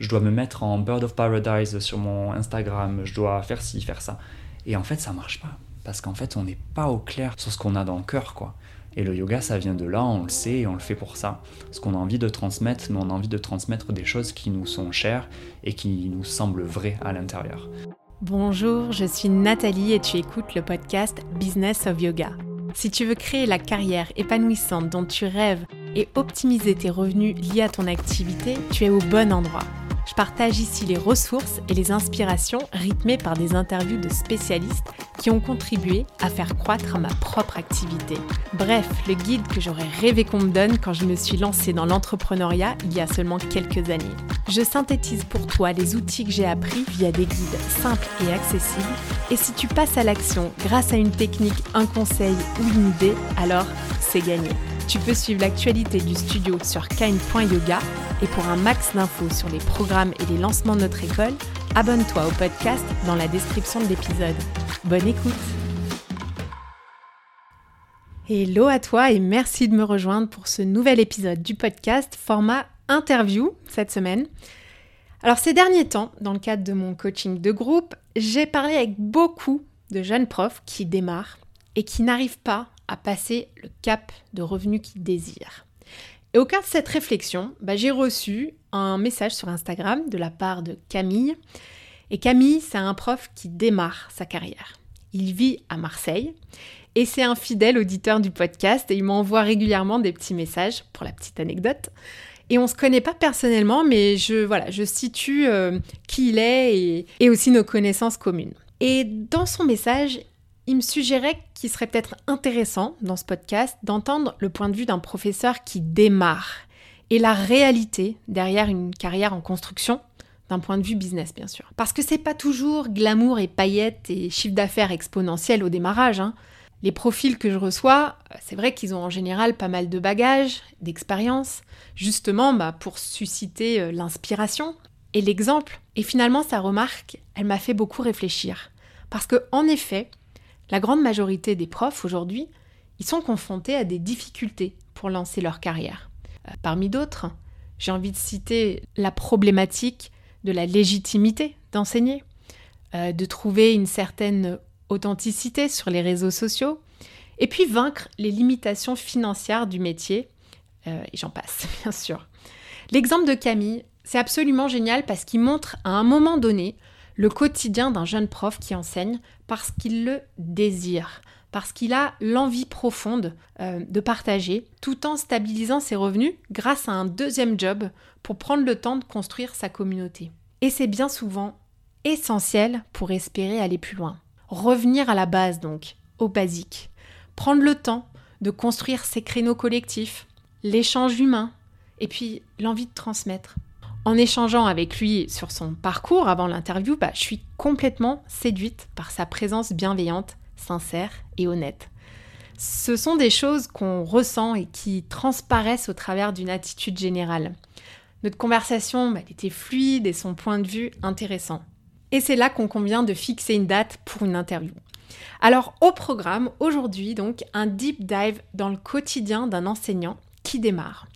je dois me mettre en Bird of Paradise sur mon Instagram, je dois faire ci, faire ça. Et en fait, ça marche pas. Parce qu'en fait, on n'est pas au clair sur ce qu'on a dans le cœur, quoi. Et le yoga, ça vient de là, on le sait et on le fait pour ça. Ce qu'on a envie de transmettre, mais on a envie de transmettre des choses qui nous sont chères et qui nous semblent vraies à l'intérieur. Bonjour, je suis Nathalie et tu écoutes le podcast Business of Yoga. Si tu veux créer la carrière épanouissante dont tu rêves et optimiser tes revenus liés à ton activité, tu es au bon endroit. Je partage ici les ressources et les inspirations rythmées par des interviews de spécialistes qui ont contribué à faire croître ma propre activité. Bref, le guide que j'aurais rêvé qu'on me donne quand je me suis lancée dans l'entrepreneuriat il y a seulement quelques années. Je synthétise pour toi les outils que j'ai appris via des guides simples et accessibles. Et si tu passes à l'action grâce à une technique, un conseil ou une idée, alors c'est gagné. Tu peux suivre l'actualité du studio sur kine.yoga et pour un max d'infos sur les programmes et les lancements de notre école, abonne-toi au podcast dans la description de l'épisode. Bonne écoute Hello à toi et merci de me rejoindre pour ce nouvel épisode du podcast format interview cette semaine. Alors ces derniers temps, dans le cadre de mon coaching de groupe, j'ai parlé avec beaucoup de jeunes profs qui démarrent et qui n'arrivent pas à passer le cap de revenus qu'ils désirent. Et au cœur de cette réflexion, bah, j'ai reçu un message sur Instagram de la part de Camille. Et Camille, c'est un prof qui démarre sa carrière. Il vit à Marseille et c'est un fidèle auditeur du podcast et il m'envoie régulièrement des petits messages pour la petite anecdote. Et on se connaît pas personnellement, mais je, voilà, je situe euh, qui il est et, et aussi nos connaissances communes. Et dans son message, il me suggérait qu'il serait peut-être intéressant dans ce podcast d'entendre le point de vue d'un professeur qui démarre et la réalité derrière une carrière en construction d'un point de vue business bien sûr. Parce que c'est pas toujours glamour et paillettes et chiffre d'affaires exponentiel au démarrage. Hein. Les profils que je reçois, c'est vrai qu'ils ont en général pas mal de bagages, d'expérience, justement bah, pour susciter euh, l'inspiration et l'exemple. Et finalement, sa remarque, elle m'a fait beaucoup réfléchir. Parce que effet, la grande majorité des profs aujourd'hui, ils sont confrontés à des difficultés pour lancer leur carrière. Euh, parmi d'autres, j'ai envie de citer la problématique de la légitimité d'enseigner, euh, de trouver une certaine authenticité sur les réseaux sociaux, et puis vaincre les limitations financières du métier, euh, et j'en passe, bien sûr. L'exemple de Camille, c'est absolument génial parce qu'il montre à un moment donné le quotidien d'un jeune prof qui enseigne parce qu'il le désire, parce qu'il a l'envie profonde euh, de partager, tout en stabilisant ses revenus grâce à un deuxième job pour prendre le temps de construire sa communauté. Et c'est bien souvent essentiel pour espérer aller plus loin. Revenir à la base donc, au basique. Prendre le temps de construire ses créneaux collectifs, l'échange humain, et puis l'envie de transmettre. En échangeant avec lui sur son parcours avant l'interview, bah, je suis complètement séduite par sa présence bienveillante, sincère et honnête. Ce sont des choses qu'on ressent et qui transparaissent au travers d'une attitude générale. Notre conversation bah, était fluide et son point de vue intéressant. Et c'est là qu'on convient de fixer une date pour une interview. Alors au programme, aujourd'hui donc, un deep dive dans le quotidien d'un enseignant qui démarre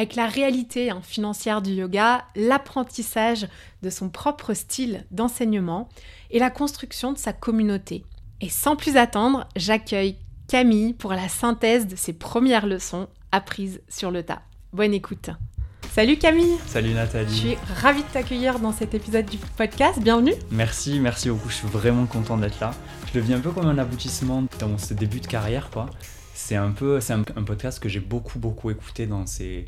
avec la réalité hein, financière du yoga, l'apprentissage de son propre style d'enseignement et la construction de sa communauté. Et sans plus attendre, j'accueille Camille pour la synthèse de ses premières leçons apprises sur le tas. Bonne écoute. Salut Camille Salut Nathalie Je suis ravie de t'accueillir dans cet épisode du podcast, bienvenue Merci, merci beaucoup, je suis vraiment content d'être là. Je le vis un peu comme un aboutissement dans ce début de carrière, quoi. C'est un peu, c'est un, un, podcast que j'ai beaucoup, beaucoup écouté dans ces,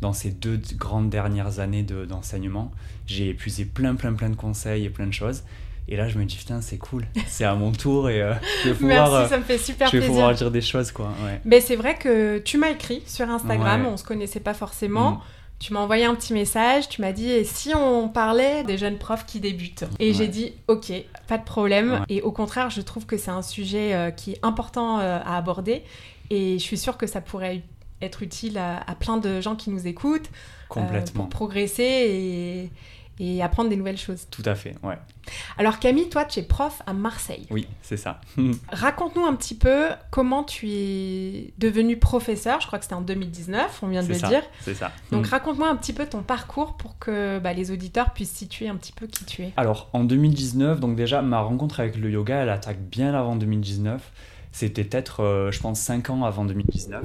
dans ces deux grandes dernières années d'enseignement. j'ai épuisé plein, plein, plein de conseils et plein de choses. Et là, je me dis, putain, c'est cool, c'est à mon tour et euh, je vais pouvoir, Merci, ça me fait super je vais pouvoir dire des choses. quoi. Mais c'est vrai que tu m'as écrit sur Instagram, on on se connaissait pas forcément. Mm. Tu m'as envoyé un petit message, tu m'as dit et si on parlait des jeunes profs qui débutent? Et j'ai dit ok, pas de problème. Et au contraire, je trouve que c'est un sujet euh, qui est important euh, à aborder et je suis sûre que ça pourrait être utile à, plein de gens qui nous écoutent. Euh, Complètement. pour progresser et, et apprendre des nouvelles choses. Tout à fait, ouais. Alors Camille, toi, tu es prof à Marseille. Oui, c'est ça. Raconte-nous un petit peu comment tu es devenu professeur. Je crois que c'était en 2019, on vient de le ça, dire. C'est ça. Donc raconte-moi un petit peu ton parcours pour que bah, les auditeurs puissent situer un petit peu qui tu es. Alors en 2019, donc déjà ma rencontre avec le yoga, elle attaque bien avant 2019. C'était peut-être, euh, je pense, 5 ans avant 2019,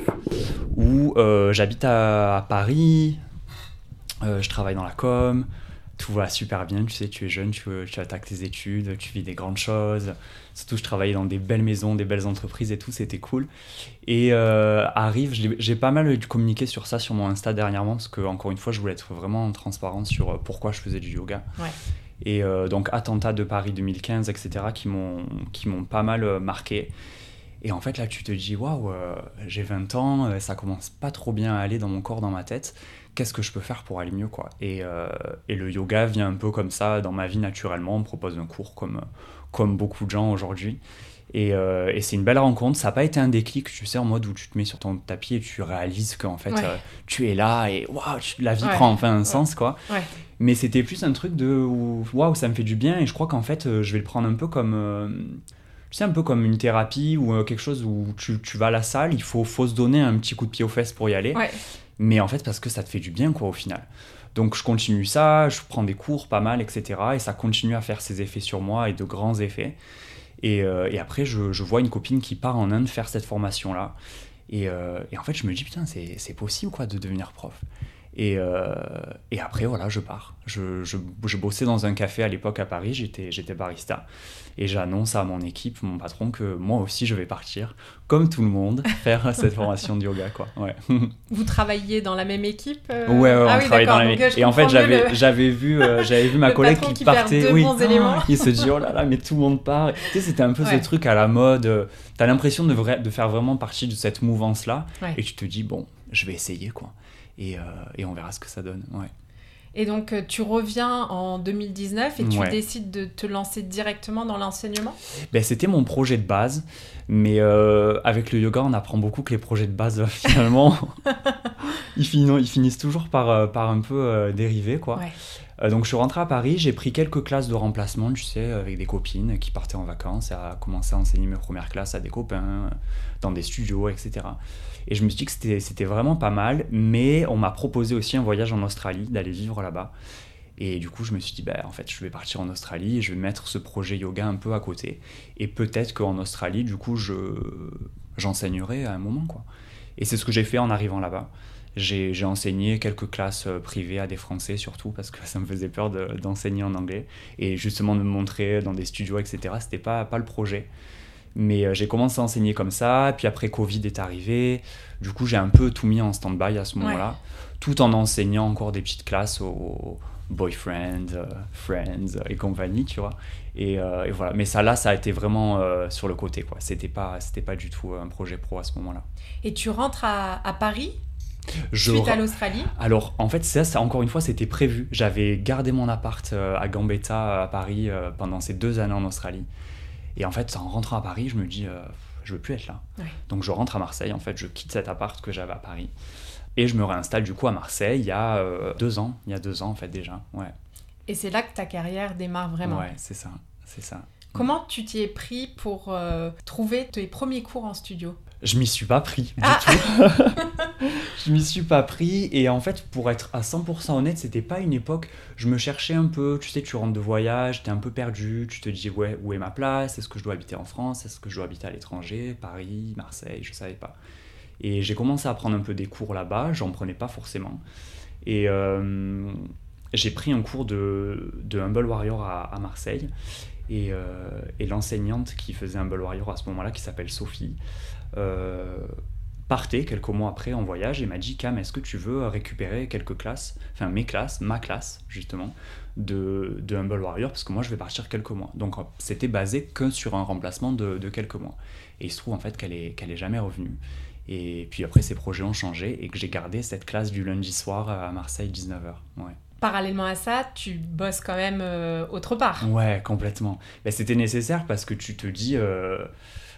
où euh, j'habite à, à Paris, euh, je travaille dans la com, tout va super bien, tu sais, tu es jeune, tu, tu attaques tes études, tu vis des grandes choses. Surtout, je travaillais dans des belles maisons, des belles entreprises et tout, c'était cool. Et euh, arrive, j'ai pas mal communiqué sur ça sur mon Insta dernièrement, parce que, encore une fois, je voulais être vraiment transparent sur pourquoi je faisais du yoga. Ouais. Et euh, donc, attentat de Paris 2015, etc., qui m'ont pas mal marqué. Et en fait, là, tu te dis, waouh, euh, j'ai 20 ans, euh, ça commence pas trop bien à aller dans mon corps, dans ma tête. Qu'est-ce que je peux faire pour aller mieux, quoi? Et, euh, et, le yoga vient un peu comme ça dans ma vie naturellement. On me propose un cours comme, comme beaucoup de gens aujourd'hui. Et, euh, et c'est une belle rencontre. Ça n'a pas été un déclic, tu sais, en mode où tu te mets sur ton tapis et tu réalises qu'en fait, Ouais. euh, tu es là et waouh, la vie Ouais. prend enfin un Ouais. sens, quoi. Mais c'était plus un truc de waouh, ça me fait du bien et je crois qu'en fait, je vais le prendre un peu comme. Tu sais, un peu comme une thérapie ou euh, quelque chose où tu, tu vas à la salle, il faut, faut se donner un petit coup de pied aux fesses pour y aller. Ouais. Mais en fait, parce que ça te fait du bien, quoi, au final. Donc, je continue ça, je prends des cours pas mal, etc. Et ça continue à faire ses effets sur moi et de grands effets. Et, euh, et après, je, je vois une copine qui part en Inde faire cette formation-là. Et, euh, et en fait, je me dis, putain, c'est c'est possible, quoi, de devenir prof. Et, euh, et après, voilà, je pars. Je, je, je bossais dans un café à l'époque à Paris, j'étais barista. Et j'annonce à mon équipe, mon patron, que moi aussi, je vais partir, comme tout le monde, faire cette formation de yoga, quoi. Ouais. Vous travailliez dans la même équipe euh Ouais, ouais, Ah on oui, travaillait dans la Donc, je Et en fait, j'avais le- vu, euh, j'avais vu ma Le collègue qui, perd partait. deux oui. bons éléments. Il se dit, oh là là, mais tout le monde part. Tu sais, c'était un peu Ouais. ce truc à la mode. euh, T'as l'impression de, faire vraiment partie de cette mouvance-là. Ouais. Et tu te dis, bon, je vais essayer, quoi. Et, euh, et on verra ce que ça donne. Ouais. Et donc, euh, tu reviens en 2019 et tu Ouais. décides de te lancer directement dans l'enseignement? Ben, c'était mon projet de base, mais euh, avec le yoga, on apprend beaucoup que les projets de base, finalement, ils, finis- ils finissent toujours par, par un peu euh, dériver, quoi. Ouais. Euh, donc je suis rentré à Paris, j'ai pris quelques classes de remplacement, tu sais, avec des copines qui partaient en vacances et à commencer à enseigner mes premières classes à des copains, dans des studios, etc. Et je me suis dit que c'était- c'était vraiment pas mal, mais on m'a proposé aussi un voyage en Australie, d'aller vivre là-bas. Et du coup, je me suis dit, bah, en fait, je vais partir en Australie et je vais mettre ce projet yoga un peu à côté. Et peut-être qu'en Australie, du coup, je j'enseignerai à un moment, quoi. Et c'est ce que j'ai fait en arrivant là-bas. J'ai enseigné quelques classes euh, privées à des Français surtout parce que ça me faisait peur de- d'enseigner en anglais. Et justement de me montrer dans des studios, etc. C'était pas, pas le projet. Mais euh, j'ai commencé à enseigner comme ça. Puis après, Covid est arrivé. Du coup, j'ai un peu tout mis en stand-by à ce moment-là. Tout en enseignant encore des petites classes aux boyfriends, euh, friends et compagnie, tu vois. Et, euh, et voilà. Mais ça, là, ça a été vraiment euh, sur le côté, quoi. C'était pas, c'était pas du tout un projet pro à ce moment-là. Et tu rentres à, à Paris? Je suite à l'Australie Alors, en fait, ça, ça, encore une fois, c'était prévu. J'avais gardé mon appart euh, à Gambetta, à Paris, euh, pendant ces deux années en Australie. Et en fait, en rentrant à Paris, je me dis, euh, je veux plus être là. Ouais. Donc, je rentre à Marseille. En fait, je quitte cet appart que j'avais à Paris. Et je me réinstalle du coup à Marseille il y a euh, deux ans. Il y a deux ans, en fait, déjà. Ouais, Et c'est là que ta carrière démarre vraiment. ouais c'est ça. C'est ça. Comment tu t'y es pris pour euh, trouver tes premiers cours en studio? Je m'y suis pas pris du Ah. tout. je m'y suis pas pris et en fait pour être à 100% honnête, c'était pas une époque, je me cherchais un peu, tu sais tu rentres de voyage, t'es un peu perdu, tu te dis ouais, où est ma place, est-ce que je dois habiter en France, est-ce que je dois habiter à l'étranger, Paris, Marseille, je savais pas. Et j'ai commencé à prendre un peu des cours là-bas, j'en prenais pas forcément. Et euh, j'ai pris un cours de, de Humble Warrior à, à Marseille. Et, euh, et l'enseignante qui faisait Humble Warrior à ce moment-là, qui s'appelle Sophie, partait quelques mois après en voyage et m'a dit Cam, est-ce que tu veux récupérer quelques classes, enfin mes classes, ma classe justement, de, de Humble Warrior, parce que moi je vais partir quelques mois. Donc c'était basé que sur un remplacement de, de quelques mois. Et il se trouve en fait qu'elle est, qu'elle est jamais revenue. Et puis après, ces projets ont changé et que j'ai gardé cette classe du lundi soir à Marseille, 19h. Ouais. Parallèlement à ça, tu bosses quand même euh, autre part. Ouais, complètement. Ben, C'était nécessaire parce que tu te dis, euh,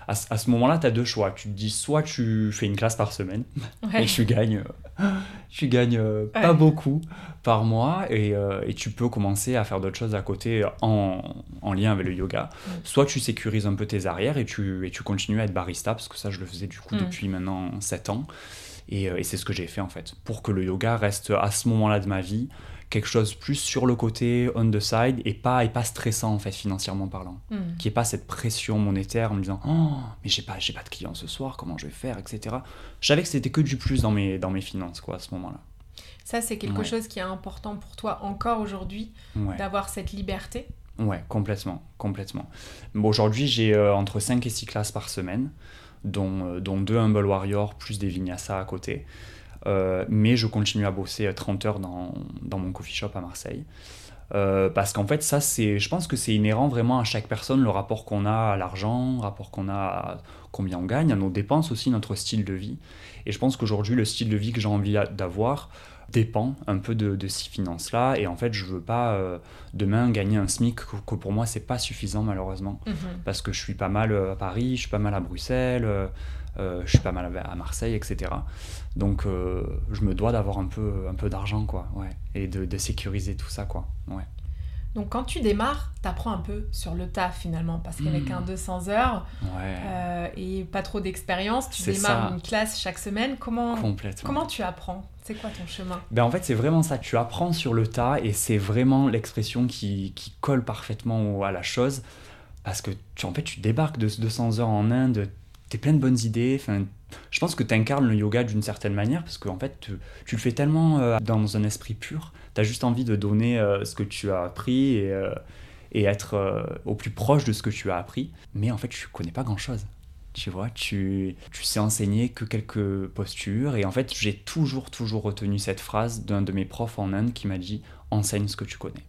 à, ce moment-là, tu as deux choix. Tu te dis soit tu fais une classe par semaine et tu gagnes, tu gagnes euh, pas beaucoup par mois et, euh, et, tu peux commencer à faire d'autres choses à côté en, en, lien avec le yoga. Soit tu sécurises un peu tes arrières et tu, et tu continues à être barista parce que ça, je le faisais du coup mm. depuis maintenant 7 ans. Et, et c'est ce que j'ai fait en fait pour que le yoga reste à ce moment-là de ma vie quelque chose plus sur le côté, on the side, et pas, et pas stressant en fait, financièrement parlant. qui hmm. Qui est pas cette pression monétaire en me disant Oh, mais j'ai pas, pas de clients ce soir, comment je vais faire, etc. Je savais que c'était que du plus dans mes, dans mes finances quoi, à ce moment-là. Ça, c'est quelque chose qui est important pour toi encore aujourd'hui, d'avoir cette liberté Ouais, complètement, complètement. Bon, aujourd'hui, j'ai euh, entre 5 et 6 classes par semaine, dont, euh, dont deux Humble Warrior, plus des Vinyasa à côté. Euh, mais je continue à bosser 30 heures dans, dans mon coffee shop à Marseille. Euh, parce qu'en fait, ça, c'est, je pense que c'est inhérent vraiment à chaque personne, le rapport qu'on a à l'argent, le rapport qu'on a à combien on gagne, à nos dépenses aussi, notre style de vie. Et je pense qu'aujourd'hui, le style de vie que j'ai envie d'avoir dépend un peu de, de ces finances-là. Et en fait, je veux pas euh, demain gagner un SMIC que, pour moi, c'est pas suffisant, malheureusement. Mhm. Parce que je suis pas mal à Paris, je suis pas mal à Bruxelles. Euh, je suis pas mal à Marseille, etc. Donc euh, je me dois d'avoir un peu, un peu d'argent, quoi, ouais, et de, de, sécuriser tout ça, quoi, ouais. Donc quand tu démarres, tu apprends un peu sur le taf finalement, parce qu'avec un 200 heures euh, et pas trop d'expérience, tu démarres une classe chaque semaine. Comment, comment tu apprends? C'est quoi ton chemin? Ben En fait, c'est vraiment ça. Tu apprends sur le tas et c'est vraiment l'expression qui, qui, colle parfaitement à la chose. Parce que tu, en fait, tu débarques de 200 heures en Inde, t'es plein de bonnes idées. Enfin, je pense que tu incarnes le yoga d'une certaine manière parce qu'en fait, tu, le fais tellement euh, dans un esprit pur. Tu as juste envie de donner euh, ce que tu as appris et, euh, et être au plus proche de ce que tu as appris. Mais en fait, tu connais pas grand-chose. Tu vois, tu, tu sais enseigner que quelques postures. Et en fait, j'ai toujours, toujours retenu cette phrase d'un de mes profs en Inde qui m'a dit enseigne ce que tu connais.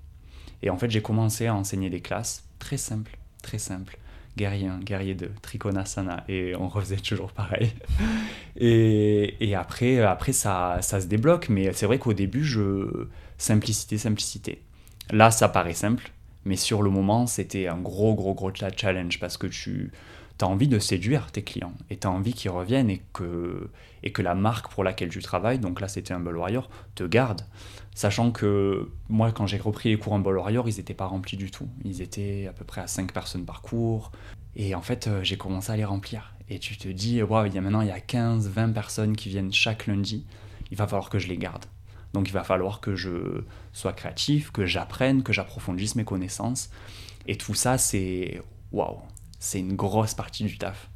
Et en fait, j'ai commencé à enseigner des classes très simples, très simples guerrier guerrier de Trikonasana, et on refaisait toujours pareil. et, et, après, après ça, ça se débloque, mais c'est vrai qu'au début, je... simplicité, simplicité. Là, ça paraît simple, mais sur le moment, c'était un gros, gros, gros challenge parce que tu as envie de séduire tes clients et tu as envie qu'ils reviennent et que, et que la marque pour laquelle tu travailles, donc là c'était Humble Warrior, te garde. Sachant que moi, quand j'ai repris les cours Ball Warrior, ils n'étaient pas remplis du tout. Ils étaient à peu près à 5 personnes par cours. Et en fait, euh, j'ai commencé à les remplir. Et tu te dis, waouh, il y a maintenant il y a 15, 20 personnes qui viennent chaque lundi. Il va falloir que je les garde. Donc il va falloir que je sois créatif, que j'apprenne, que j'approfondisse mes connaissances. Et tout ça, c'est waouh, c'est une grosse partie du taf.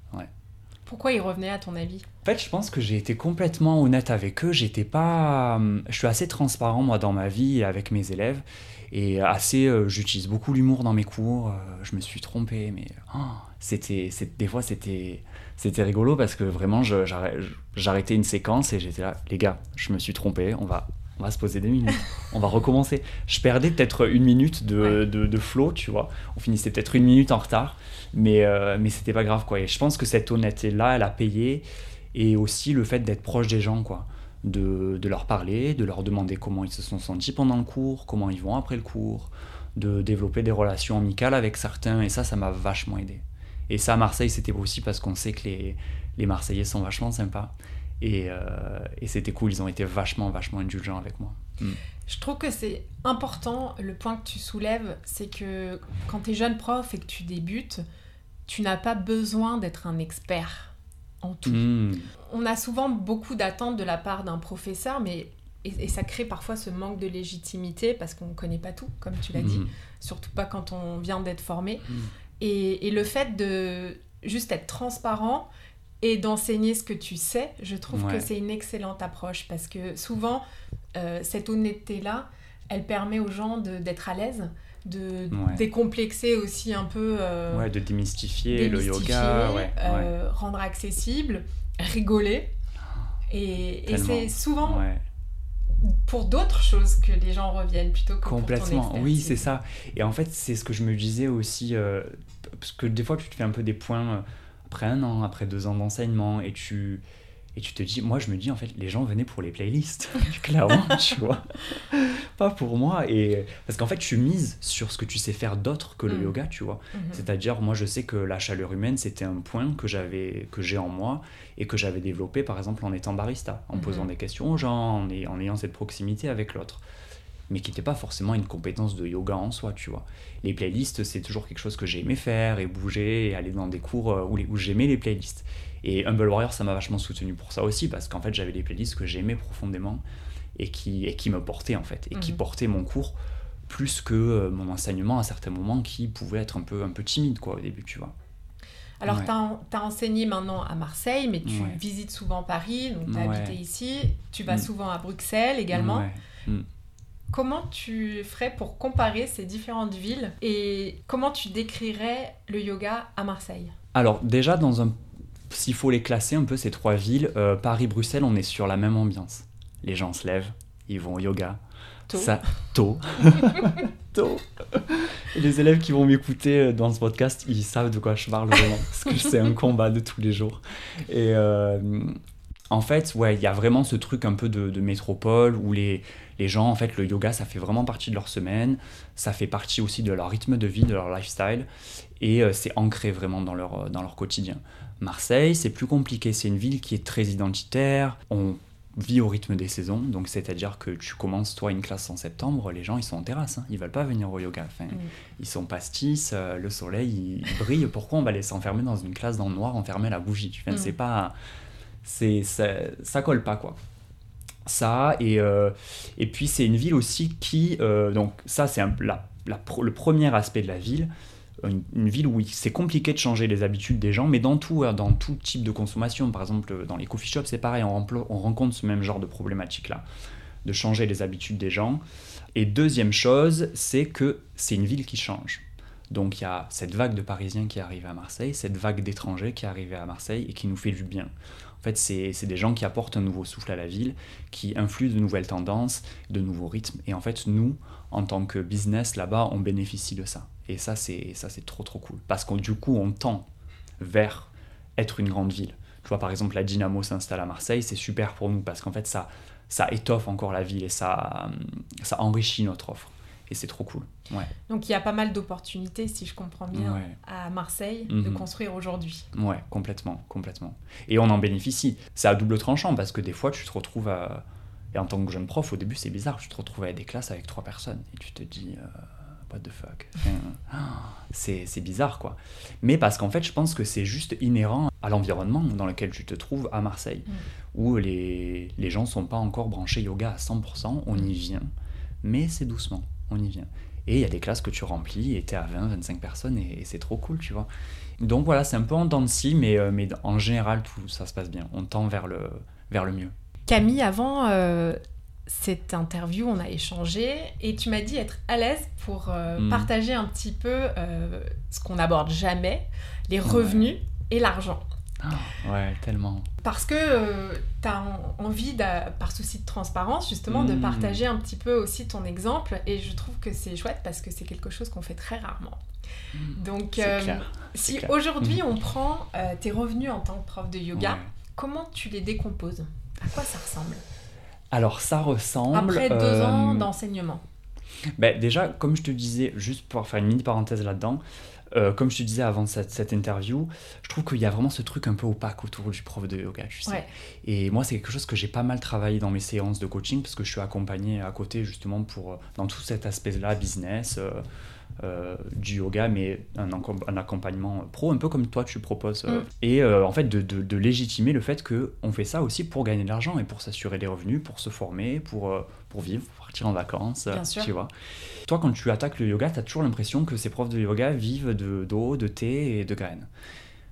Pourquoi ils revenaient à ton avis? En fait, je pense que j'ai été complètement honnête avec eux. J'étais pas, hum, je suis assez transparent moi dans ma vie avec mes élèves et assez, euh, j'utilise beaucoup l'humour dans mes cours. Euh, je me suis trompé, mais oh, c'était, des fois c'était, c'était rigolo parce que vraiment, j'arrêtais une séquence et j'étais là, les gars, je me suis trompé. On va, on va se poser des minutes, on va recommencer. Je perdais peut-être une minute de, de, flow, tu vois. On finissait peut-être une minute en retard, mais, euh, mais c'était pas grave, quoi. Et je pense que cette honnêteté-là, elle a payé, et aussi le fait d'être proche des gens, quoi. De, de, leur parler, de leur demander comment ils se sont sentis pendant le cours, comment ils vont après le cours, de développer des relations amicales avec certains, et ça, ça m'a vachement aidé. Et ça, à Marseille, c'était aussi parce qu'on sait que les, les Marseillais sont vachement sympas. Euh, et, c'était cool, ils ont été vachement, vachement indulgents avec moi. Mm. Je trouve que c'est important, le point que tu soulèves, c'est que quand tu es jeune prof et que tu débutes, tu n'as pas besoin d'être un expert en tout. Mm. On a souvent beaucoup d'attentes de la part d'un professeur, mais et, ça crée parfois ce manque de légitimité parce qu'on ne connaît pas tout, comme tu l'as dit, mm. surtout pas quand on vient d'être formé. Et, et, le fait de juste être transparent, et d'enseigner ce que tu sais, je trouve que c'est une excellente approche parce que souvent, euh, cette honnêteté-là, elle permet aux gens d'être à l'aise, de décomplexer aussi un peu. Euh, ouais, de démystifier, le yoga, euh, rendre accessible, rigoler. Et, c'est souvent pour d'autres choses que les gens reviennent plutôt que Complètement, pour ton oui, c'est ça. Et en fait, c'est ce que je me disais aussi, parce que des fois, tu te fais un peu des points après un an, après deux ans d'enseignement, et tu, Et tu te dis, moi je me dis en fait, les gens venaient pour les playlists, clairement, tu vois. Pas pour moi. Et parce qu'en fait, tu mises sur ce que tu sais faire d'autre que le Mm. yoga, tu vois. Mhm. C'est-à-dire, moi je sais que la chaleur humaine, c'était un point que j'avais, que j'ai en moi et que j'avais développé par exemple en étant barista, en Mhm. posant des questions aux gens, en ayant cette proximité avec l'autre. Mais qui n'était pas forcément une compétence de yoga en soi, tu vois. Les playlists, c'est toujours quelque chose que j'ai aimé faire et bouger et aller dans des cours euh, où, les- où j'aimais les playlists. Et Humble Warrior, ça m'a vachement soutenu pour ça aussi, parce qu'en fait, j'avais des playlists que j'aimais profondément et qui, et qui me portaient, en fait, et qui Mhm. portaient mon cours plus que euh, mon enseignement à certains moments qui pouvait être un peu, un peu timide, quoi, au début, tu vois. Alors, Ouais. tu as, enseigné maintenant à Marseille, mais tu Ouais. visites souvent Paris, donc tu as Ouais. habité ici. Tu vas Mm. souvent à Bruxelles également. Ouais. Comment tu ferais pour comparer ces différentes villes et comment tu décrirais le yoga à Marseille? Alors, déjà, dans un... s'il faut les classer un peu, ces trois villes, euh, Paris-Bruxelles, on est sur la même ambiance. Les gens se lèvent, ils vont au yoga. Tôt. Ça, tôt. tôt. Les élèves qui vont m'écouter euh, dans ce podcast, ils savent de quoi je parle vraiment. Parce que c'est un combat de tous les jours. Et euh, en fait, ouais, il y a vraiment ce truc un peu de, de métropole où les, les gens, en fait, le yoga, ça fait vraiment partie de leur semaine. Ça fait partie aussi de leur rythme de vie, de leur lifestyle. Et euh, c'est ancré vraiment dans leur, dans leur quotidien. Marseille, c'est plus compliqué. C'est une ville qui est très identitaire. On vit au rythme des saisons. Donc, c'est-à-dire que tu commences, toi, une classe en septembre, les gens, ils sont en terrasse. Hein. Ils veulent pas venir au yoga. Enfin. Ils sont pastis, euh, le soleil, il, il brille. Pourquoi on va les s'enfermer dans une classe dans le noir, enfermer la bougie? Enfin, Mm. C'est pas... C'est, ça, ça colle pas, quoi. Ça, et, euh, et puis c'est une ville aussi qui... euh, donc ça, c'est la, le premier aspect de la ville. Une, ville où c'est compliqué de changer les habitudes des gens, mais dans tout, hein, dans tout type de consommation. Par exemple, dans les coffee shops, c'est pareil, on, on rencontre ce même genre de problématique-là, de changer les habitudes des gens. Et deuxième chose, c'est que c'est une ville qui change. Donc il y a cette vague de Parisiens qui arrivent à Marseille, cette vague d'étrangers qui arrivent à Marseille et qui nous fait du bien. En fait, c'est des gens qui apportent un nouveau souffle à la ville, qui influent de nouvelles tendances, de nouveaux rythmes. Et en fait, nous, en tant que business là-bas, on bénéficie de ça. Et ça, c'est trop trop cool. Parce que du coup, on tend vers être une grande ville. Tu vois, par exemple, la Dynamo s'installe à Marseille, c'est super pour nous parce qu'en fait, ça, ça étoffe encore la ville et ça, ça enrichit notre offre. Et c'est trop cool. Ouais. Donc il y a pas mal d'opportunités, si je comprends bien, Ouais. à Marseille de Mhm. construire aujourd'hui. Ouais, complètement, complètement. Et on en bénéficie. C'est à double tranchant parce que des fois, tu te retrouves à... Et en tant que jeune prof, au début, c'est bizarre. Tu te retrouves à des classes avec trois personnes et tu te dis, euh, what the fuck. C'est bizarre, quoi. Mais parce qu'en fait, je pense que c'est juste inhérent à l'environnement dans lequel tu te trouves à Marseille, Mm. où les, les gens sont pas encore branchés yoga à 100%. On y vient, mais c'est doucement. On y vient. Et il y a des classes que tu remplis et tu es à 20, 25 personnes et, et c'est trop cool, tu vois. Donc voilà, c'est un peu en dents de scie, mais, euh, mais en général, tout ça se passe bien. On tend vers le, vers le mieux. Camille, avant euh, cette interview, on a échangé et tu m'as dit être à l'aise pour euh, Mhm. partager un petit peu ce qu'on n'aborde jamais, les revenus et l'argent. Ah, ouais, tellement. Parce que tu as envie, par souci de transparence, justement, de Mhm. partager un petit peu aussi ton exemple. Et je trouve que c'est chouette parce que c'est quelque chose qu'on fait très rarement. Donc, C'est euh, clair. si aujourd'hui on prend euh, tes revenus en tant que prof de yoga, Ouais. comment tu les décomposes? À quoi ça ressemble? Alors ça ressemble. Après deux euh, ans d'enseignement. ben, déjà, comme je te disais, juste pour faire une mini parenthèse là-dedans, euh, comme je te disais avant cette, cette interview, je trouve qu'il y a vraiment ce truc un peu opaque autour du prof de yoga, tu sais. Ouais. Et moi, c'est quelque chose que j'ai pas mal travaillé dans mes séances de coaching parce que je suis accompagné à côté justement pour euh, dans tout cet aspect-là, business, euh, euh, du yoga, mais un, accompagnement pro, un peu comme toi tu proposes. euh. Mm. Et euh, en fait, de, de- de légitimer le fait qu'on fait ça aussi pour gagner de l'argent et pour s'assurer des revenus, pour se former, pour, pour vivre, pour partir en vacances, Bien sûr. tu vois. Toi, quand tu attaques le yoga, tu as toujours l'impression que ces profs de yoga vivent de- d'eau, de thé et de graines.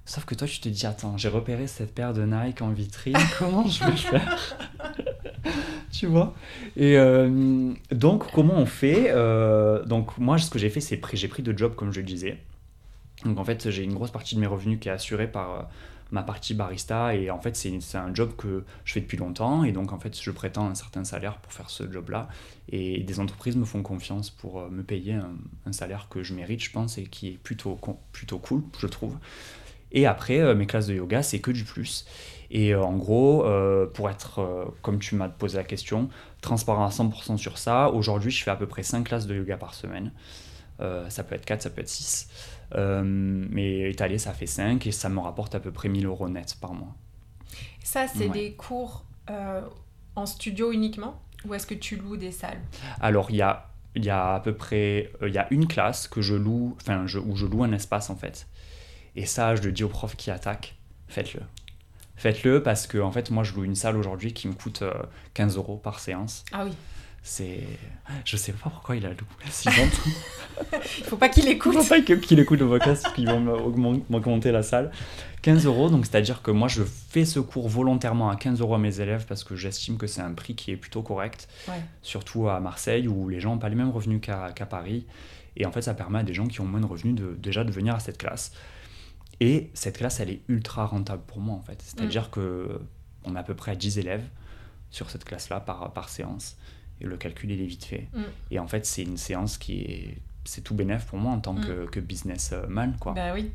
Sauf que toi, tu te dis, attends, j'ai repéré cette paire de Nike en vitrine, comment je vais faire Tu vois Et euh, donc, comment on fait Euh, Donc, moi, ce que j'ai fait, c'est pris, j'ai pris de jobs, comme je le disais. Donc, en fait, j'ai une grosse partie de mes revenus qui est assurée par euh, ma partie barista. Et en fait, c'est c'est un job que je fais depuis longtemps. Et donc, en fait, je prétends un certain salaire pour faire ce job-là. Et des entreprises me font confiance pour me payer un, un salaire que je mérite, je pense, et qui est plutôt, plutôt cool, je trouve. Et après, euh, mes classes de yoga, c'est que du plus. Et en gros, pour être, comme tu m'as posé la question, transparent à 100% sur ça, aujourd'hui je fais à peu près 5 classes de yoga par semaine. ça peut être 4, ça peut être 6. mais étalé, ça fait 5 et ça me rapporte à peu près 1000 euros net par mois. Ça, c'est des cours en studio uniquement ou est-ce que tu loues des salles? Alors, il y a, y a à peu près il y a une classe que je loue, enfin, je, où je loue un espace en fait. Et ça, je le dis aux profs qui attaquent, faites-le. Faites-le parce que en fait, moi, je loue une salle aujourd'hui qui me coûte 15 euros par séance. Ah oui. C'est. Je sais pas pourquoi il a loue si Il faut pas qu'il écoute. Il faut pas qu'il écoute le podcast parce qu'ils vont m'augmenter la salle. 15 euros, donc c'est-à-dire que moi je fais ce cours volontairement à 15 euros à mes élèves parce que j'estime que c'est un prix qui est plutôt correct, surtout à Marseille où les gens n'ont pas les mêmes revenus qu'à Paris. Et en fait, ça permet à des gens qui ont moins de revenus de, déjà de venir à cette classe. Et cette classe, elle est ultra rentable pour moi en fait. C'est-à-dire mm. que on a à peu près 10 élèves sur cette classe-là par, par séance. Et le calcul, il est vite fait. Mm. Et en fait, c'est une séance qui est. C'est tout bénéf pour moi en tant mm. que, que businessman. Quoi. Bah oui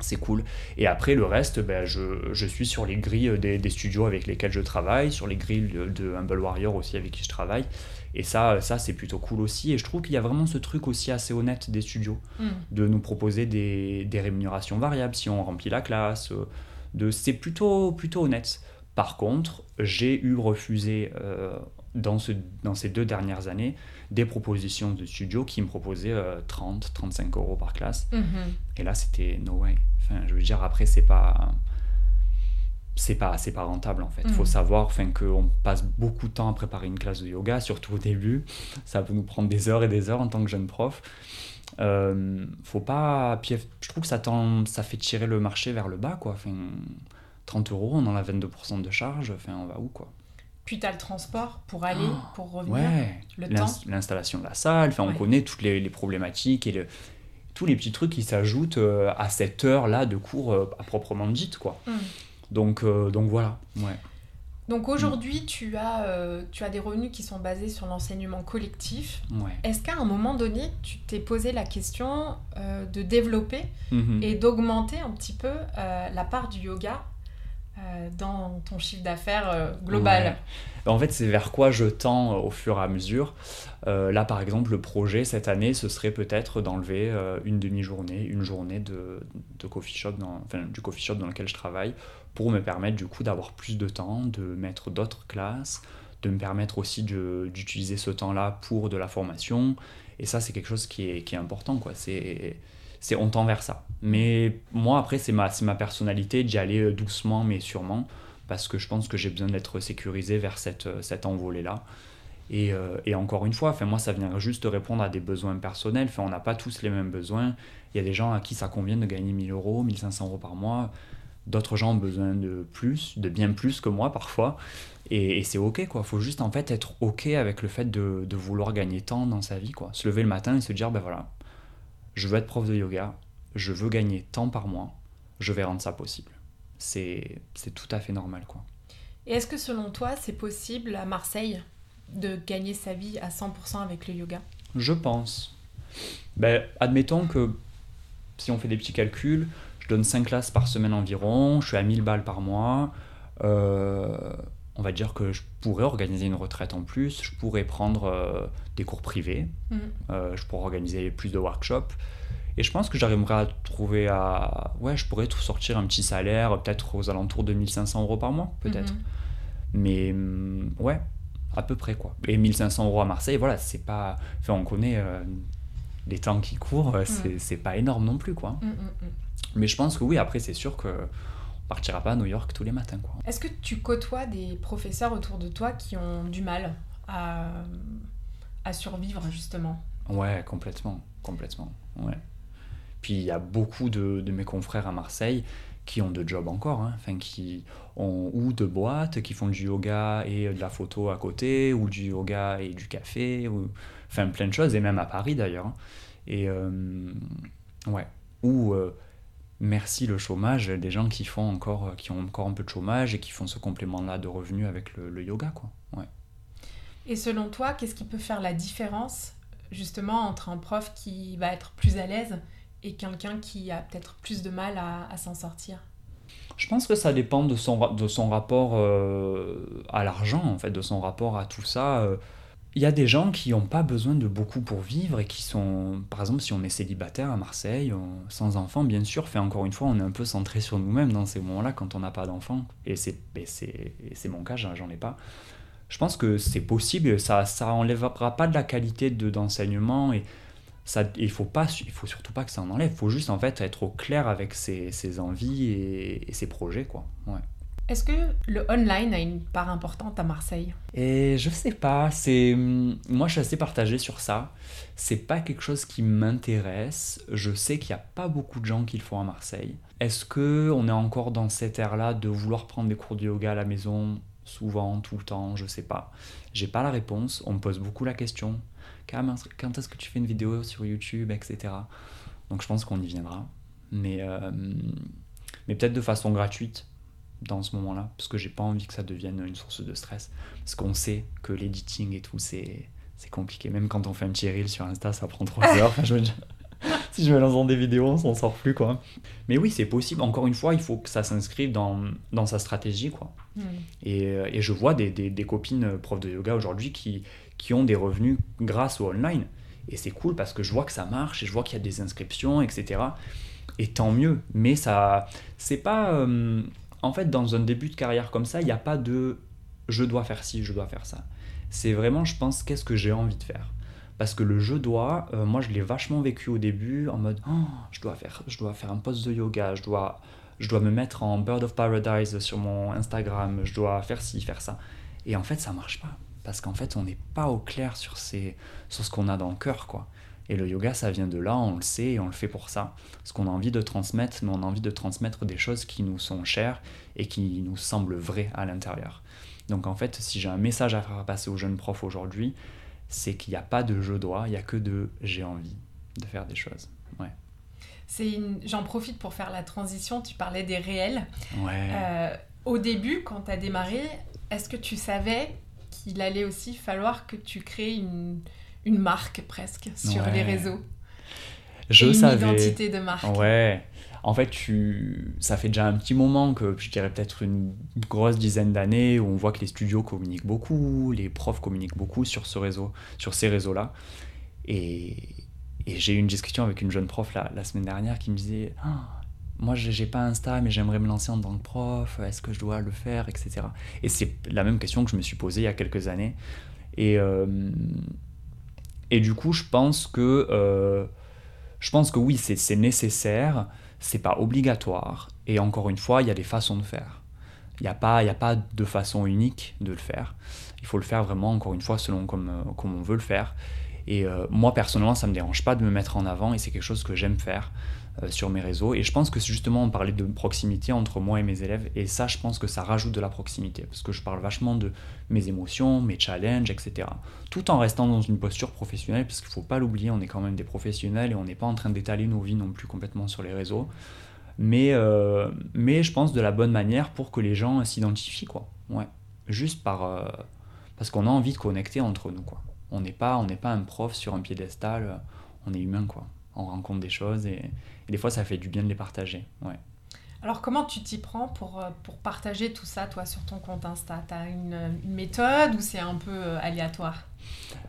c'est cool. Et après, le reste, ben, je, je, suis sur les grilles des, des, studios avec lesquels je travaille, sur les grilles de, Humble Warrior aussi avec qui je travaille. Et ça, ça c'est plutôt cool aussi. Et je trouve qu'il y a vraiment ce truc aussi assez honnête des studios, hmm. de nous proposer des, des, rémunérations variables si on remplit la classe. De, c'est plutôt, plutôt honnête. Par contre, j'ai eu refusé euh, dans, ce, dans ces deux dernières années des propositions de studios qui me proposaient 30, euh, 35 euros par classe. Mhm. Et là, c'était no way. Enfin, je veux dire, après, c'est pas. C'est pas, pas rentable en fait. Il faut mhm. savoir qu'on passe beaucoup de temps à préparer une classe de yoga, surtout au début. Ça peut nous prendre des heures et des heures en tant que jeune prof. Euh, faut pas. Puis, je trouve que ça, tend, ça fait tirer le marché vers le bas quoi. Enfin, 30 euros, on en a 22% de charge. Enfin, on va où quoi? Puis tu as le transport pour aller, oh, pour revenir, ouais. le temps. L'installation de la salle, enfin, on connaît toutes les, les problématiques et le, tous les petits trucs qui s'ajoutent euh, à cette heure-là de cours euh, à proprement dite. Quoi. Mm. Donc, euh, donc voilà. Ouais. Donc aujourd'hui, mm. tu, as, tu as des revenus qui sont basés sur l'enseignement collectif. Ouais. Est-ce qu'à un moment donné, tu t'es posé la question de développer mm-hmm. et d'augmenter un petit peu la part du yoga dans ton chiffre d'affaires euh, global En fait, c'est vers quoi je tends euh, au fur et à mesure. là, par exemple, le projet cette année, ce serait peut-être d'enlever une demi-journée, une journée de, de coffee shop dans, enfin, du coffee shop dans lequel je travaille pour me permettre du coup d'avoir plus de temps, de mettre d'autres classes, de me permettre aussi d'utiliser ce temps-là pour de la formation. Et ça, c'est quelque chose qui est, qui est important. Quoi. C'est c'est on tend vers ça. Mais moi, après, c'est ma, ma personnalité d'y aller euh, doucement mais sûrement, parce que je pense que j'ai besoin d'être sécurisé vers cette, euh, cette envolée-là. Et, euh, et, encore une fois, moi, ça vient juste répondre à des besoins personnels. On n'a pas tous les mêmes besoins. Il y a des gens à qui ça convient de gagner 1000 euros, 1500 euros par mois. D'autres gens ont besoin de plus, de bien plus que moi parfois. Et, c'est ok, quoi. faut juste en fait être ok avec le fait de, de, vouloir gagner tant dans sa vie, quoi. Se lever le matin et se dire, ben voilà, je veux être prof de yoga, je veux gagner tant par mois, je vais rendre ça possible. C'est tout à fait normal. quoi. Et est-ce que selon toi, c'est possible à Marseille de gagner sa vie à 100% avec le yoga? Je pense. Ben, admettons que si on fait des petits calculs, je donne 5 classes par semaine environ, je suis à 1000 balles par mois. Euh, on va dire que je pourrais organiser une retraite en plus, je pourrais prendre euh, des cours privés, mm. euh, je pourrais organiser plus de workshops. Et je pense que j'arriverai à trouver à. Ouais, je pourrais sortir un petit salaire, peut-être aux alentours de 1500 euros par mois, peut-être. Mm-hmm. Mais mm, ouais, à peu près quoi. Et 1500 euros à Marseille, voilà, c'est pas. Enfin, on connaît euh, les temps qui courent, mm. c'est pas énorme non plus quoi. Mais je pense que oui, après, c'est sûr que partira pas à New York tous les matins. Quoi. Est-ce que tu côtoies des professeurs autour de toi qui ont du mal à, à survivre justement? Ouais, complètement, complètement. Ouais. Puis il y a beaucoup de, de, mes confrères à Marseille qui ont de jobs encore, hein. enfin qui ont ou de boîtes, qui font du yoga et de la photo à côté, ou du yoga et du café, ou enfin plein de choses, et même à Paris d'ailleurs. Hein. Et euh, ouais, ou euh, merci le chômage, des gens qui font encore, qui ont encore un peu de chômage et qui font ce complément-là de revenus avec le, yoga, quoi. Ouais. Et selon toi, qu'est-ce qui peut faire la différence justement entre un prof qui va être plus à l'aise et quelqu'un qui a peut-être plus de mal à, s'en sortir? Je pense que ça dépend de son, de son rapport euh, à l'argent, en fait, de son rapport à tout ça. Euh. Il y a des gens qui n'ont pas besoin de beaucoup pour vivre et qui sont, par exemple, si on est célibataire à Marseille, sans enfant, bien sûr, fait encore une fois, on est un peu centré sur nous-mêmes dans ces moments-là quand on n'a pas d'enfant. Et c'est mon cas, j'en ai pas. Je pense que c'est possible, ça ça pas de la qualité d'enseignement et ça, il faut faut surtout pas que ça en enlève. Il faut juste en fait être au clair avec ses, ses envies et, ses projets, quoi. Ouais. Est-ce que le online a une part importante à Marseille? Et je sais pas. C'est moi, je suis assez partagé sur ça. C'est pas quelque chose qui m'intéresse. Je sais qu'il y a pas beaucoup de gens qui le font à Marseille. Est-ce que on est encore dans cette ère-là de vouloir prendre des cours de yoga à la maison souvent, tout le temps? Je sais pas. J'ai pas la réponse. On me pose beaucoup la question quand est-ce que tu fais une vidéo sur YouTube, etc. Donc je pense qu'on y viendra. Mais, euh, mais peut-être de façon gratuite dans ce moment-là, parce que j'ai pas envie que ça devienne une source de stress. Parce qu'on sait que l'editing et tout, c'est, c'est compliqué. Même quand on fait un petit reel sur Insta, ça prend 3 heures. si je me lance dans des vidéos, on s'en sort plus, quoi. Mais oui, c'est possible. Encore une fois, il faut que ça s'inscrive dans, dans sa stratégie, quoi. Hmm. Et, euh, et, je vois des, des, des, copines profs de yoga aujourd'hui qui, qui ont des revenus grâce au online. Et c'est cool parce que je vois que ça marche et je vois qu'il y a des inscriptions, etc. Et tant mieux. Mais ça, c'est pas. Euh, en fait, dans un début de carrière comme ça, il n'y a pas de je dois faire ci, je dois faire ça. C'est vraiment, je pense, qu'est-ce que j'ai envie de faire. Parce que le je dois, euh, moi je l'ai vachement vécu au début en mode oh, je, dois faire, je dois faire un post de yoga, je dois, je dois me mettre en Bird of Paradise sur mon Instagram, je dois faire ci, faire ça. Et en fait, ça marche pas parce qu'en fait on n'est pas au clair sur, ces, sur ce qu'on a dans le cœur quoi. Et le yoga ça vient de là, on le sait et on le fait pour ça. Ce qu'on a envie de transmettre, mais on a envie de transmettre des choses qui nous sont chères et qui nous semblent vraies à l'intérieur. Donc en fait si j'ai un message à faire passer aux jeunes profs aujourd'hui, c'est qu'il n'y a pas de je dois, il n'y a que de j'ai envie de faire des choses. Ouais. C'est J'en profite pour faire la transition, tu parlais des réels. Ouais. Euh, au début, quand tu as démarré, est-ce que tu savais il allait aussi falloir que tu crées une, une marque presque sur les réseaux. Je une savais. identité de marque. Ouais. En fait, tu... ça fait déjà un petit moment que je dirais peut-être une grosse dizaine d'années où on voit que les studios communiquent beaucoup, les profs communiquent beaucoup sur ce réseau, sur ces réseaux-là. Et, et j'ai eu une discussion avec une jeune prof la, la semaine dernière qui me disait ah, moi j'ai pas Insta mais j'aimerais me lancer en tant que prof, est-ce que je dois le faire, etc. Et c'est la même question que je me suis posée il y a quelques années. Et, euh, et du coup je pense que, euh, je pense que oui c'est nécessaire, c'est pas obligatoire, et encore une fois il y a des façons de faire. Il n'y a, pas, a pas de façon unique de le faire. Il faut le faire vraiment, encore une fois, selon comme, euh, comme on veut le faire. Et moi, personnellement, ça ne me dérange pas de me mettre en avant et c'est quelque chose que j'aime faire. Euh, sur mes réseaux. Et je pense que justement, on parlait de proximité entre moi et mes élèves. Et ça, je pense que ça rajoute de la proximité. Parce que je parle vachement de mes émotions, mes challenges, etc. Tout en restant dans une posture professionnelle. Parce qu'il ne faut pas l'oublier, on est quand même des professionnels et on n'est pas en train d'étaler nos vies non plus complètement sur les réseaux. Mais, euh, mais je pense de la bonne manière pour que les gens s'identifient. quoi. Ouais. Juste par, euh, parce qu'on a envie de connecter entre nous. quoi. On n'est pas, on pas un prof sur un piédestal. On est humain. quoi on rencontre des choses et, des fois ça fait du bien de les partager. Ouais. Alors comment tu t'y prends pour, euh, pour partager tout ça toi sur ton compte Insta? Tu as une, une, méthode ou c'est un peu euh, aléatoire?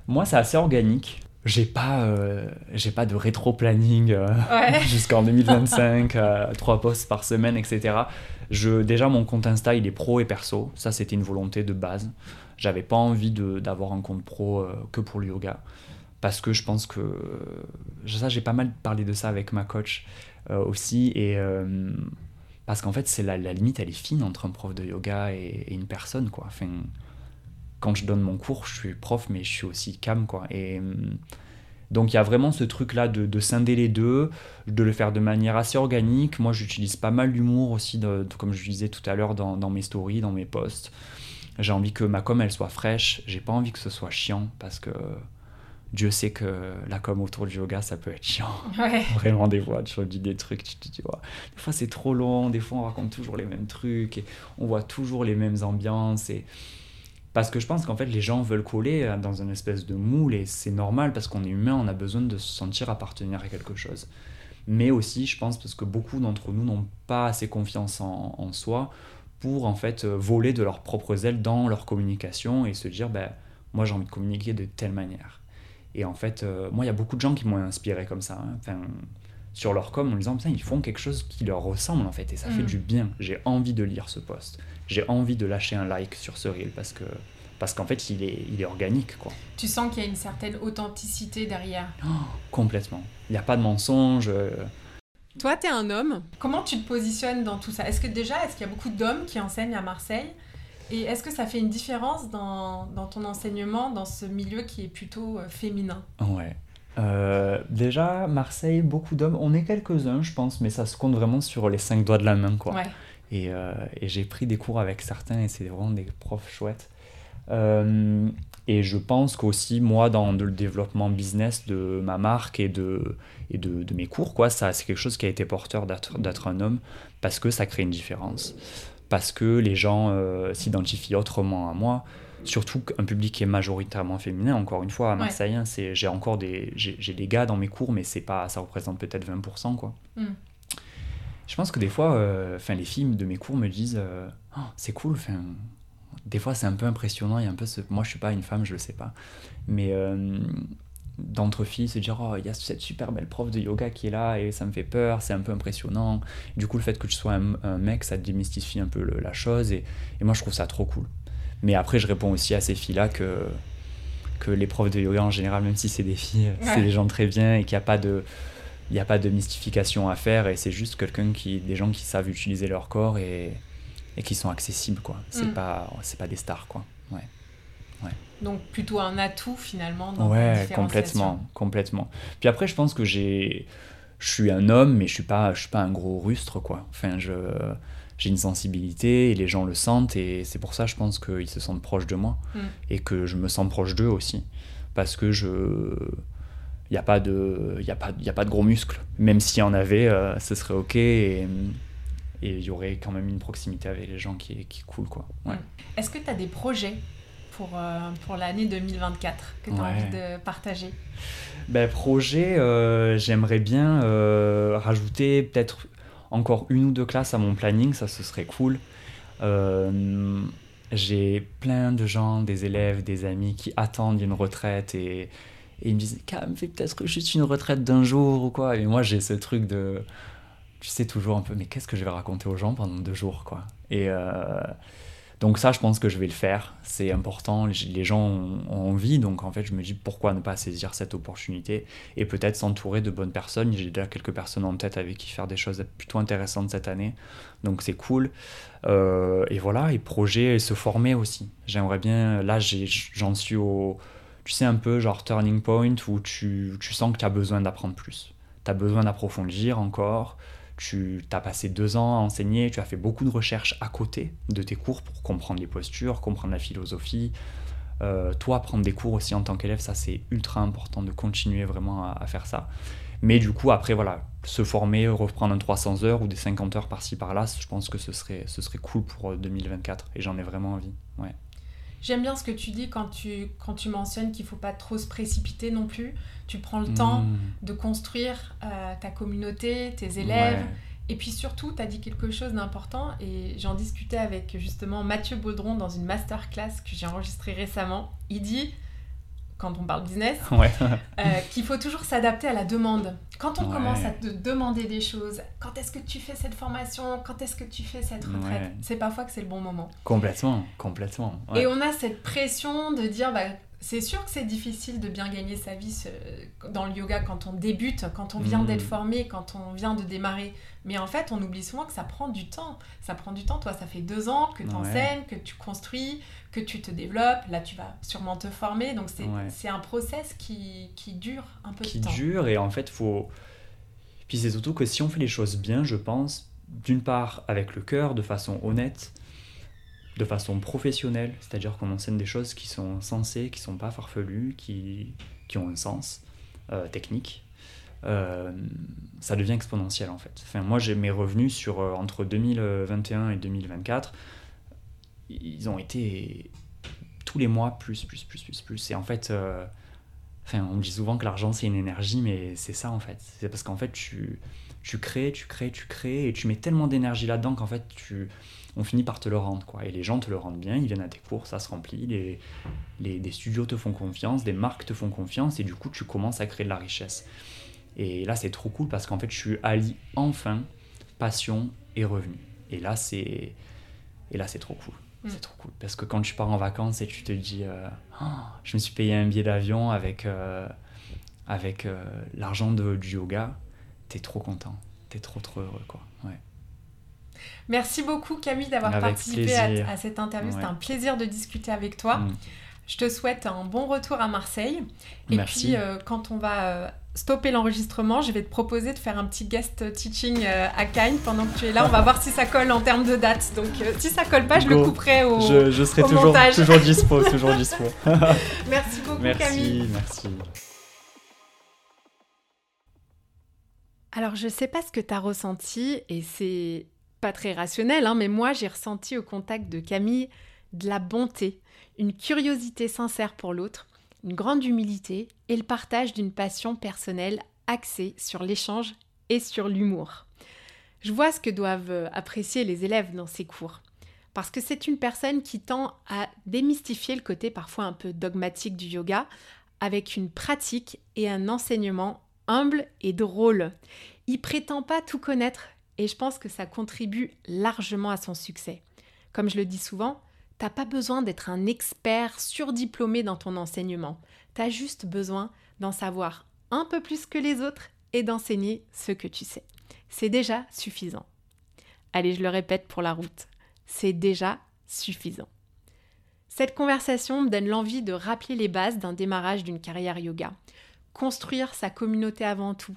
Moi c'est assez organique. J'ai pas, euh, j'ai pas de rétro-planning jusqu'en 2025, trois posts par semaine, etc. Je, déjà mon compte Insta il est pro et perso, ça c'était une volonté de base. J'avais pas envie d'avoir un compte pro que pour le yoga parce que je pense que ça j'ai pas mal parlé de ça avec ma coach euh, aussi et euh, parce qu'en fait c'est la, limite elle est fine entre un prof de yoga et, une personne quoi. Enfin quand je donne mon cours je suis prof mais je suis aussi cam quoi. Et donc il y a vraiment ce truc là de, scinder les deux de le faire de manière assez organique. Moi j'utilise pas mal d'humour aussi comme je disais tout à l'heure dans, dans, mes stories dans mes posts. J'ai envie que ma com elle soit fraîche. J'ai pas envie que ce soit chiant parce que Dieu sait que la com autour du yoga, ça peut être chiant. Vraiment, des fois, tu dis des trucs, tu te dis, des fois c'est trop long, des fois on raconte toujours les mêmes trucs, et on voit toujours les mêmes ambiances. Et... Parce que je pense qu'en fait, les gens veulent coller dans une espèce de moule, et c'est normal parce qu'on est humain, on a besoin de se sentir appartenir à quelque chose. mais aussi, je pense, parce que beaucoup d'entre nous n'ont pas assez confiance en, en, soi pour en fait voler de leurs propres ailes dans leur communication et se dire, ben, moi j'ai envie de communiquer de telle manière. Et en fait, euh, moi, il y a beaucoup de gens qui m'ont inspiré comme ça. Hein. Enfin, sur leur com, en disant, ils font quelque chose qui leur ressemble, en fait, et ça fait mm. du bien. J'ai envie de lire ce post. J'ai envie de lâcher un like sur ce reel parce que parce qu'en fait, il est, il est organique. Quoi. Tu sens qu'il y a une certaine authenticité derrière oh, Complètement. Il n'y a pas de mensonge. Euh. Toi, tu es un homme. Comment tu te positionnes dans tout ça? Est-ce que déjà, est-ce qu'il y a beaucoup d'hommes qui enseignent à Marseille? Et est-ce que ça fait une différence dans, dans, ton enseignement, dans ce milieu qui est plutôt euh, féminin? Ouais. Euh, déjà, Marseille, beaucoup d'hommes. On est quelques-uns, je pense, mais ça se compte vraiment sur les cinq doigts de la main, quoi. Ouais. Et, euh, et j'ai pris des cours avec certains et c'est vraiment des profs chouettes. et je pense qu'aussi, moi, dans le développement business de ma marque et de, et de, de mes cours, quoi, ça, c'est quelque chose qui a été porteur d'être un homme parce que ça crée une différence parce que les gens euh, s'identifient autrement à moi. Surtout qu'un public qui est majoritairement féminin, encore une fois, à Marseille, c'est, j'ai encore des, j'ai, des gars dans mes cours, mais c'est pas, ça représente peut-être 20%. Quoi. Hmm. Je pense que des fois, euh, les filles de mes cours me disent euh, oh, c'est cool, des fois c'est un peu impressionnant, il y a un peu ce... moi je suis pas une femme, je le sais pas, mais d'entre filles se dire oh il y a cette super belle prof de yoga qui est là et ça me fait peur c'est un peu impressionnant. Du coup le fait que tu sois un, mec ça démystifie un peu la chose et, et, moi je trouve ça trop cool. Mais après je réponds aussi à ces filles là que que les profs de yoga en général même si c'est des filles c'est des gens très bien et qu'il n'y a pas de il n'y a pas de mystification à faire et c'est juste quelqu'un qui des gens qui savent utiliser leur corps et, et qui sont accessibles quoi. C'est mm. pas c'est pas des stars quoi. Ouais donc plutôt un atout finalement dans Ouais, complètement, complètement. Puis après, je pense que j'ai, je suis un homme, mais je suis pas, je suis pas un gros rustre quoi. Enfin, je, j'ai une sensibilité et les gens le sentent et c'est pour ça, je pense qu'ils se sentent proches de moi mm. et que je me sens proche d'eux aussi, parce que je, il n'y a pas de, il a pas, il a pas de gros muscles. Même s'il y en avait, euh, ce serait ok et il y aurait quand même une proximité avec les gens qui est, qui cool quoi. Ouais. Mm. Est-ce que tu as des projets pour, euh, pour l'année 2024 que tu as envie de partager ben, Projet, euh, j'aimerais bien euh, rajouter peut-être encore une ou deux classes à mon planning, ça ce serait cool. J'ai plein de gens, des élèves, des amis qui attendent une retraite et, et ils me disent Cam, fais peut-être juste une retraite d'un jour ou quoi. Et moi j'ai ce truc de. Tu sais toujours un peu, mais qu'est-ce que je vais raconter aux gens pendant deux jours quoi Et. Donc ça, je pense que je vais le faire. C'est important. Les gens ont, envie, donc en fait, je me dis pourquoi ne pas saisir cette opportunité et peut-être s'entourer de bonnes personnes. J'ai déjà quelques personnes en tête avec qui faire des choses plutôt intéressantes cette année, donc c'est cool. Euh, et voilà, et projet, et se former aussi. J'aimerais bien. Là, j'en suis au, tu sais un peu genre turning point où tu, tu sens que tu as besoin d'apprendre plus. Tu as besoin d'approfondir encore tu as passé deux ans à enseigner, tu as fait beaucoup de recherches à côté de tes cours pour comprendre les postures, comprendre la philosophie. Euh, toi, prendre des cours aussi en tant qu'élève, ça c'est ultra important de continuer vraiment à, faire ça. Mais du coup, après, voilà, se former, reprendre un 300 heures ou des 50 heures par-ci par-là, je pense que ce serait, ce serait cool pour 2024 euh, et j'en ai vraiment envie. Ouais. J'aime bien ce que tu dis quand tu, quand tu mentionnes qu'il ne faut pas trop se précipiter non plus. Tu prends le temps hmm. de construire euh, ta communauté, tes élèves. Et puis surtout, tu as dit quelque chose d'important et j'en discutais avec justement Mathieu Baudron dans une masterclass que j'ai enregistrée récemment. Il dit quand on parle business, euh, qu'il faut toujours s'adapter à la demande. Quand on commence à te demander des choses, quand est-ce que tu fais cette formation, quand est-ce que tu fais cette retraite, c'est parfois que c'est le bon moment. Complètement, complètement. Et on a cette pression de dire, bah, c'est sûr que c'est difficile de bien gagner sa vie dans le yoga quand on débute, quand on vient d'être mm. formé, quand on vient de démarrer. Mais en fait, on oublie souvent que ça prend du temps. Ça prend du temps. Toi, ça fait deux ans que tu enseignes, que tu construis, que tu te développes. Là, tu vas sûrement te former. Donc, c'est un process qui, qui, dure un peu qui de temps. Qui dure et en fait, faut. Puis c'est surtout que si on fait les choses bien, je pense, d'une part avec le cœur, de façon honnête, de façon professionnelle, c'est-à-dire qu'on enseigne des choses qui sont sensées, qui sont pas farfelues, qui, qui ont un sens euh, technique, euh, ça devient exponentiel en fait. Enfin, moi, j'ai mes revenus sur euh, entre 2021 et 2024, ils ont été tous les mois plus, plus, plus, plus, plus. Et en fait, Enfin, on dit souvent que l'argent c'est une énergie, mais c'est ça en fait. C'est parce qu'en fait, tu, tu crées, tu crées, tu crées, et tu mets tellement d'énergie là-dedans qu'en fait, tu, on finit par te le rendre. Quoi. Et les gens te le rendent bien, ils viennent à tes cours, ça se remplit, les, les, des studios te font confiance, des marques te font confiance, et du coup, tu commences à créer de la richesse. Et là, c'est trop cool parce qu'en fait, tu allies enfin passion et revenu. Et là, c'est, et là, c'est trop cool. Mm. C'est trop cool. Parce que quand tu pars en vacances et tu te dis, euh, oh, je me suis payé un billet d'avion avec, euh, avec euh, l'argent du yoga, t'es trop content. T'es trop, trop heureux, quoi. Merci beaucoup, Camille, d'avoir participé à, cette interview. C'était un plaisir de discuter avec toi. Mm. Je te souhaite un bon retour à Marseille. Et puis, quand on va stopper l'enregistrement, je vais te proposer de faire un petit guest teaching euh, à Cannes pendant que tu es là. On va voir si ça colle en termes de date. Donc euh, si ça colle pas, je le couperai au Je, je serai toujours, toujours dispo, toujours dispo. merci beaucoup merci, Camille. Merci. Alors je sais pas ce que tu as ressenti et c'est pas très rationnel, hein, mais moi j'ai ressenti au contact de Camille de la bonté, une curiosité sincère pour l'autre une grande humilité et le partage d'une passion personnelle axée sur l'échange et sur l'humour. Je vois ce que doivent euh, apprécier les élèves dans ces cours, parce que c'est une personne qui tend à démystifier le côté parfois un peu dogmatique du yoga avec une pratique et un enseignement humble et drôle. Il prétend pas tout connaître et je pense que ça contribue largement à son succès. Comme je le dis souvent, T'as pas besoin d'être un expert surdiplômé dans ton enseignement. T'as juste besoin d'en savoir un peu plus que les autres et d'enseigner ce que tu sais. C'est déjà suffisant. Allez, je le répète pour la route. C'est déjà suffisant. Cette conversation me donne l'envie de rappeler les bases d'un démarrage d'une carrière yoga. Construire sa communauté avant tout,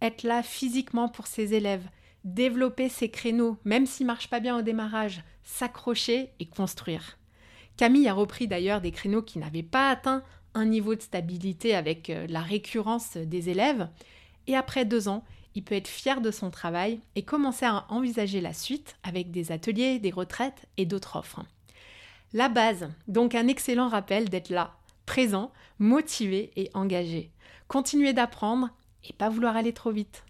être là physiquement pour ses élèves, développer ses créneaux, même s'ils marchent pas bien au démarrage, s'accrocher et construire. Camille a repris d'ailleurs des créneaux qui n'avaient pas atteint un niveau de stabilité avec euh, la récurrence des élèves, et après deux ans, il peut être fier de son travail et commencer à envisager la suite avec des ateliers, des retraites et d'autres offres. La base, donc un excellent rappel d'être là, présent, motivé et engagé. Continuer d'apprendre et pas vouloir aller trop vite.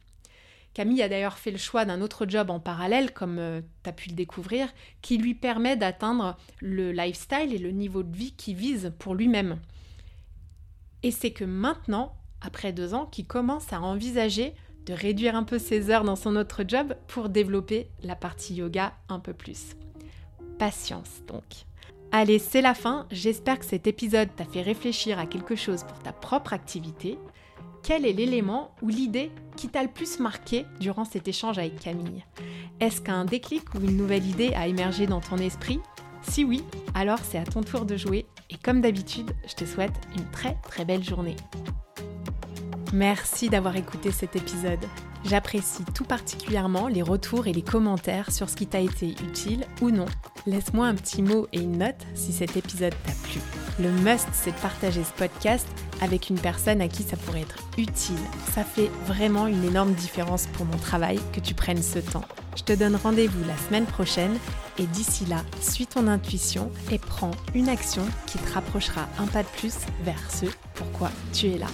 Camille a d'ailleurs fait le choix d'un autre job en parallèle, comme euh, tu as pu le découvrir, qui lui permet d'atteindre le lifestyle et le niveau de vie qu'il vise pour lui-même. Et c'est que maintenant, après deux ans, qu'il commence à envisager de réduire un peu ses heures dans son autre job pour développer la partie yoga un peu plus. Patience donc. Allez, c'est la fin. J'espère que cet épisode t'a fait réfléchir à quelque chose pour ta propre activité quel est l'élément ou l'idée qui t'a le plus marqué durant cet échange avec Camille? Est-ce qu'un déclic ou une nouvelle idée a émergé dans ton esprit? Si oui, alors c'est à ton tour de jouer et comme d'habitude, je te souhaite une très très belle journée. Merci d'avoir écouté cet épisode. J'apprécie tout particulièrement les retours et les commentaires sur ce qui t'a été utile ou non. Laisse-moi un petit mot et une note si cet épisode t'a plu. Le must, c'est de partager ce podcast avec une personne à qui ça pourrait être utile. Ça fait vraiment une énorme différence pour mon travail que tu prennes ce temps. Je te donne rendez-vous la semaine prochaine et d'ici là, suis ton intuition et prends une action qui te rapprochera un pas de plus vers ce pourquoi tu es là.